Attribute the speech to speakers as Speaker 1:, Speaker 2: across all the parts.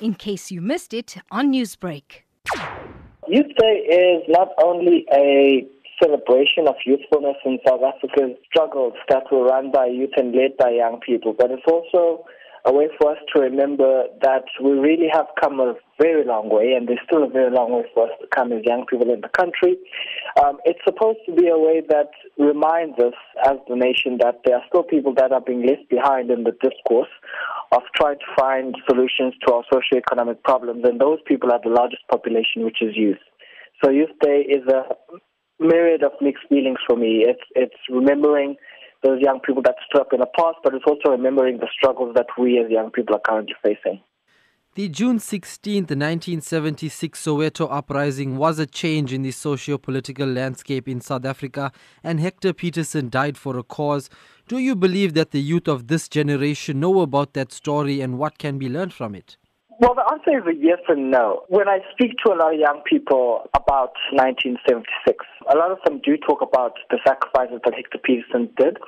Speaker 1: in case you missed it on Newsbreak.
Speaker 2: Youth Day is not only a celebration of youthfulness in South Africa's struggles that were run by youth and led by young people, but it's also a way for us to remember that we really have come a very long way, and there's still a very long way for us to come as young people in the country. Um, it's supposed to be a way that reminds us as the nation that there are still people that are being left behind in the discourse of trying to find solutions to our socioeconomic problems, and those people are the largest population, which is youth. So Youth Day is a myriad of mixed feelings for me. It's it's remembering those young people that stood up in the past, but it's also remembering the struggles that we as young people are currently facing.
Speaker 3: The June 16, 1976 Soweto uprising was a change in the socio political landscape in South Africa, and Hector Pieterson died for a cause. Do you believe that the youth of this generation know about that story and what can be learned from it?
Speaker 2: Well, the answer is a yes and no. When I speak to a lot of young people about 1976, a lot of them do talk about the sacrifices that Hector Pieterson did,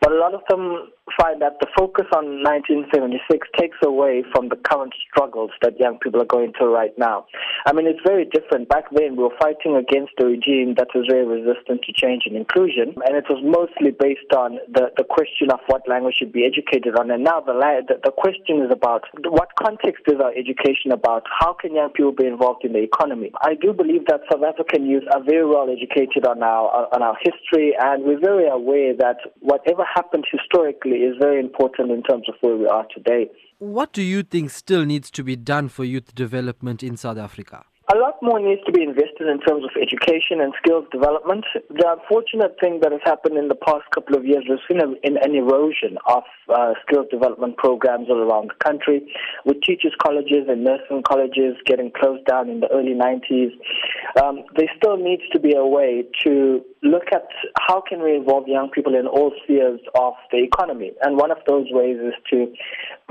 Speaker 2: but a lot of them find that the focus on 1976 takes away from the current struggles that young people are going through right now. I mean, it's very different. Back then, we were fighting against a regime that was very resistant to change and inclusion, and it was mostly based on the, the question of what language should be educated on. And now the, the, the question is about what context is our education about? How can young people be involved in the economy? I do believe that South African youth are very well educated on our, on our history, and we're very aware that whatever happened historically is very important in terms of where we are today.
Speaker 3: What do you think still needs to be done for youth development in South Africa?
Speaker 2: A lot more needs to be invested in terms of education and skills development. The unfortunate thing that has happened in the past couple of years, we've seen an, an erosion of uh, skills development programs all around the country, with teachers' colleges and nursing colleges getting closed down in the early 90s. Um, there still needs to be a way to look at how can we involve young people in all spheres of the economy. And one of those ways is to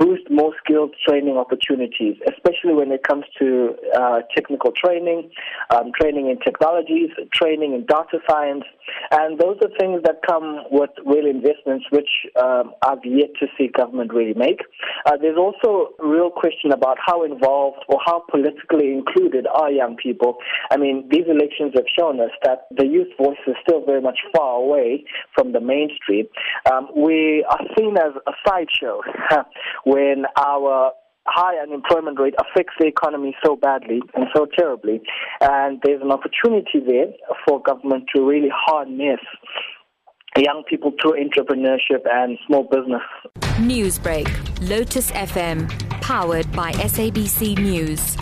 Speaker 2: boost more skilled training opportunities, especially when it comes to uh, technical training, um, training in technologies, training in data science. And those are things that come with real investments, which um, I've yet to see government really make. Uh, there's also a real question about how involved or how politically included are young people. I mean, these elections have shown us that the youth voice is still very much far away from the mainstream. Um, we are seen as a sideshow when our high unemployment rate affects the economy so badly and so terribly. And there's an opportunity there for government to really harness young people through entrepreneurship and small business.
Speaker 1: Newsbreak, Lotus FM, powered by SABC News.